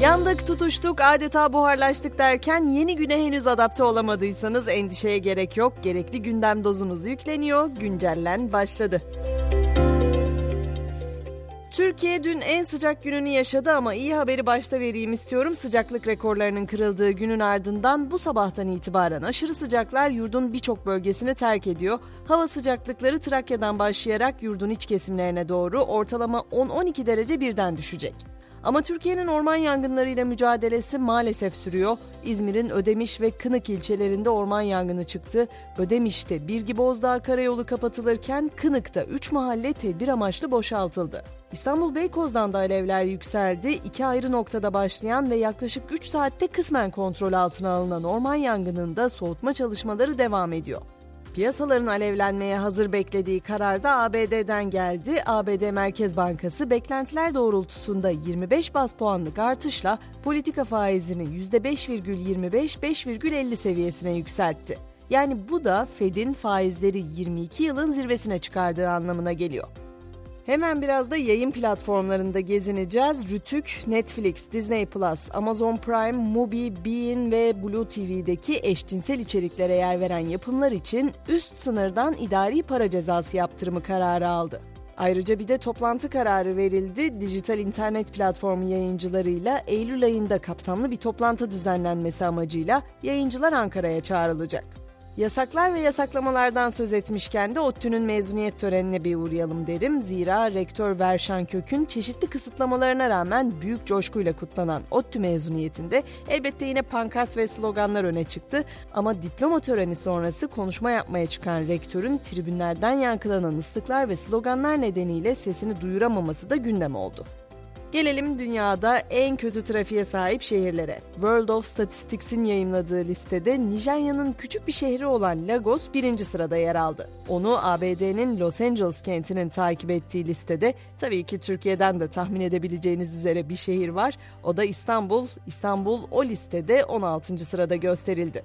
Yandık, tutuştuk, adeta buharlaştık derken yeni güne henüz adapte olamadıysanız endişeye gerek yok. Gerekli gündem dozunuz yükleniyor, güncellen başladı. Türkiye dün en sıcak gününü yaşadı ama iyi haberi başta vereyim istiyorum. Sıcaklık rekorlarının kırıldığı günün ardından bu sabahtan itibaren aşırı sıcaklar yurdun birçok bölgesini terk ediyor. Hava sıcaklıkları Trakya'dan başlayarak yurdun iç kesimlerine doğru ortalama 10-12 derece birden düşecek. Ama Türkiye'nin orman yangınlarıyla mücadelesi maalesef sürüyor. İzmir'in Ödemiş ve Kınık ilçelerinde orman yangını çıktı. Ödemiş'te Birgi Bozdağ Karayolu kapatılırken Kınık'ta 3 mahalle tedbir amaçlı boşaltıldı. İstanbul Beykoz'dan da alevler yükseldi. İki ayrı noktada başlayan ve yaklaşık 3 saatte kısmen kontrol altına alınan orman yangınında soğutma çalışmaları devam ediyor. Piyasaların alevlenmeye hazır beklediği karar da ABD'den geldi. ABD Merkez Bankası beklentiler doğrultusunda 25 bas puanlık artışla politika faizini %5,25-5,50 seviyesine yükseltti. Yani bu da Fed'in faizleri 22 yılın zirvesine çıkardığı anlamına geliyor. Hemen biraz da yayın platformlarında gezineceğiz. Rütük, Netflix, Disney Plus, Amazon Prime, Mubi, Bein ve Blue TV'deki eşcinsel içeriklere yer veren yapımlar için üst sınırdan idari para cezası yaptırımı kararı aldı. Ayrıca bir de toplantı kararı verildi. Dijital internet platformu yayıncılarıyla Eylül ayında kapsamlı bir toplantı düzenlenmesi amacıyla yayıncılar Ankara'ya çağrılacak. Yasaklar ve yasaklamalardan söz etmişken de ODTÜ'nün mezuniyet törenine bir uğrayalım derim. Zira rektör Verşan Kök'ün çeşitli kısıtlamalarına rağmen büyük coşkuyla kutlanan ODTÜ mezuniyetinde elbette yine pankart ve sloganlar öne çıktı. Ama diploma töreni sonrası konuşma yapmaya çıkan rektörün tribünlerden yankılanan ıslıklar ve sloganlar nedeniyle sesini duyuramaması da gündem oldu. Gelelim dünyada en kötü trafiğe sahip şehirlere. World of Statistics'in yayınladığı listede Nijerya'nın küçük bir şehri olan Lagos birinci sırada yer aldı. Onu ABD'nin Los Angeles kentinin takip ettiği listede tabii ki Türkiye'den de tahmin edebileceğiniz üzere bir şehir var. O da İstanbul. İstanbul o listede 16. sırada gösterildi.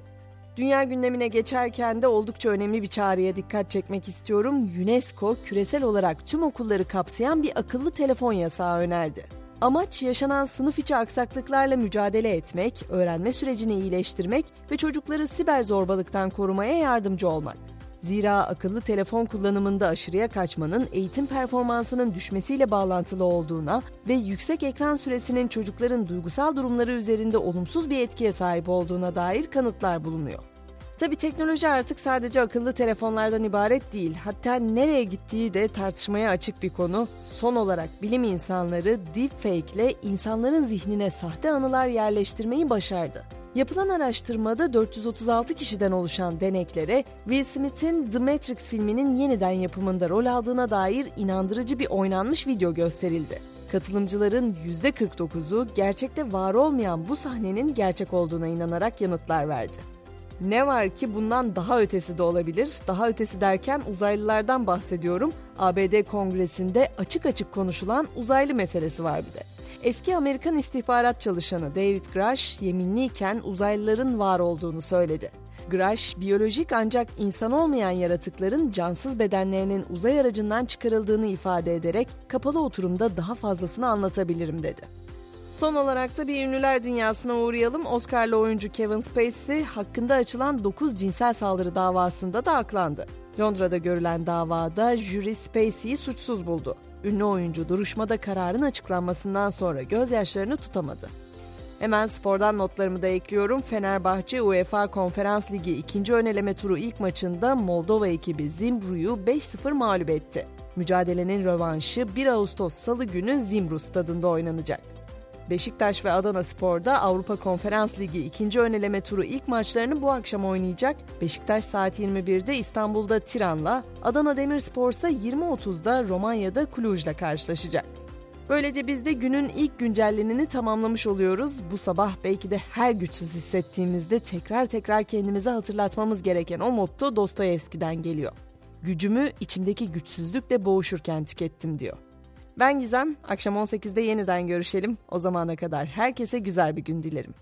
Dünya gündemine geçerken de oldukça önemli bir çağrıya dikkat çekmek istiyorum. UNESCO küresel olarak tüm okulları kapsayan bir akıllı telefon yasağı önerdi. Amaç yaşanan sınıf içi aksaklıklarla mücadele etmek, öğrenme sürecini iyileştirmek ve çocukları siber zorbalıktan korumaya yardımcı olmak. Zira akıllı telefon kullanımında aşırıya kaçmanın eğitim performansının düşmesiyle bağlantılı olduğuna ve yüksek ekran süresinin çocukların duygusal durumları üzerinde olumsuz bir etkiye sahip olduğuna dair kanıtlar bulunuyor. Tabi teknoloji artık sadece akıllı telefonlardan ibaret değil. Hatta nereye gittiği de tartışmaya açık bir konu. Son olarak bilim insanları deepfake ile insanların zihnine sahte anılar yerleştirmeyi başardı. Yapılan araştırmada 436 kişiden oluşan deneklere Will Smith'in The Matrix filminin yeniden yapımında rol aldığına dair inandırıcı bir oynanmış video gösterildi. Katılımcıların %49'u gerçekte var olmayan bu sahnenin gerçek olduğuna inanarak yanıtlar verdi. Ne var ki bundan daha ötesi de olabilir. Daha ötesi derken uzaylılardan bahsediyorum. ABD Kongresi'nde açık açık konuşulan uzaylı meselesi var bir de. Eski Amerikan istihbarat çalışanı David Grush yeminliyken uzaylıların var olduğunu söyledi. Grush, biyolojik ancak insan olmayan yaratıkların cansız bedenlerinin uzay aracından çıkarıldığını ifade ederek kapalı oturumda daha fazlasını anlatabilirim dedi. Son olarak da bir ünlüler dünyasına uğrayalım. Oscar'lı oyuncu Kevin Spacey hakkında açılan 9 cinsel saldırı davasında da aklandı. Londra'da görülen davada jüri Spacey'i suçsuz buldu. Ünlü oyuncu duruşmada kararın açıklanmasından sonra gözyaşlarını tutamadı. Hemen spordan notlarımı da ekliyorum. Fenerbahçe UEFA Konferans Ligi ikinci öneleme turu ilk maçında Moldova ekibi Zimbru'yu 5-0 mağlup etti. Mücadelenin rövanşı 1 Ağustos Salı günü Zimbru stadında oynanacak. Beşiktaş ve Adana Spor'da Avrupa Konferans Ligi ikinci öneleme turu ilk maçlarını bu akşam oynayacak. Beşiktaş saat 21'de İstanbul'da Tiran'la, Adana Demirspor ise 20.30'da Romanya'da Cluj'la karşılaşacak. Böylece biz de günün ilk güncellenini tamamlamış oluyoruz. Bu sabah belki de her güçsüz hissettiğimizde tekrar tekrar kendimize hatırlatmamız gereken o motto Dostoyevski'den geliyor. Gücümü içimdeki güçsüzlükle boğuşurken tükettim diyor. Ben Gizem. Akşam 18'de yeniden görüşelim. O zamana kadar herkese güzel bir gün dilerim.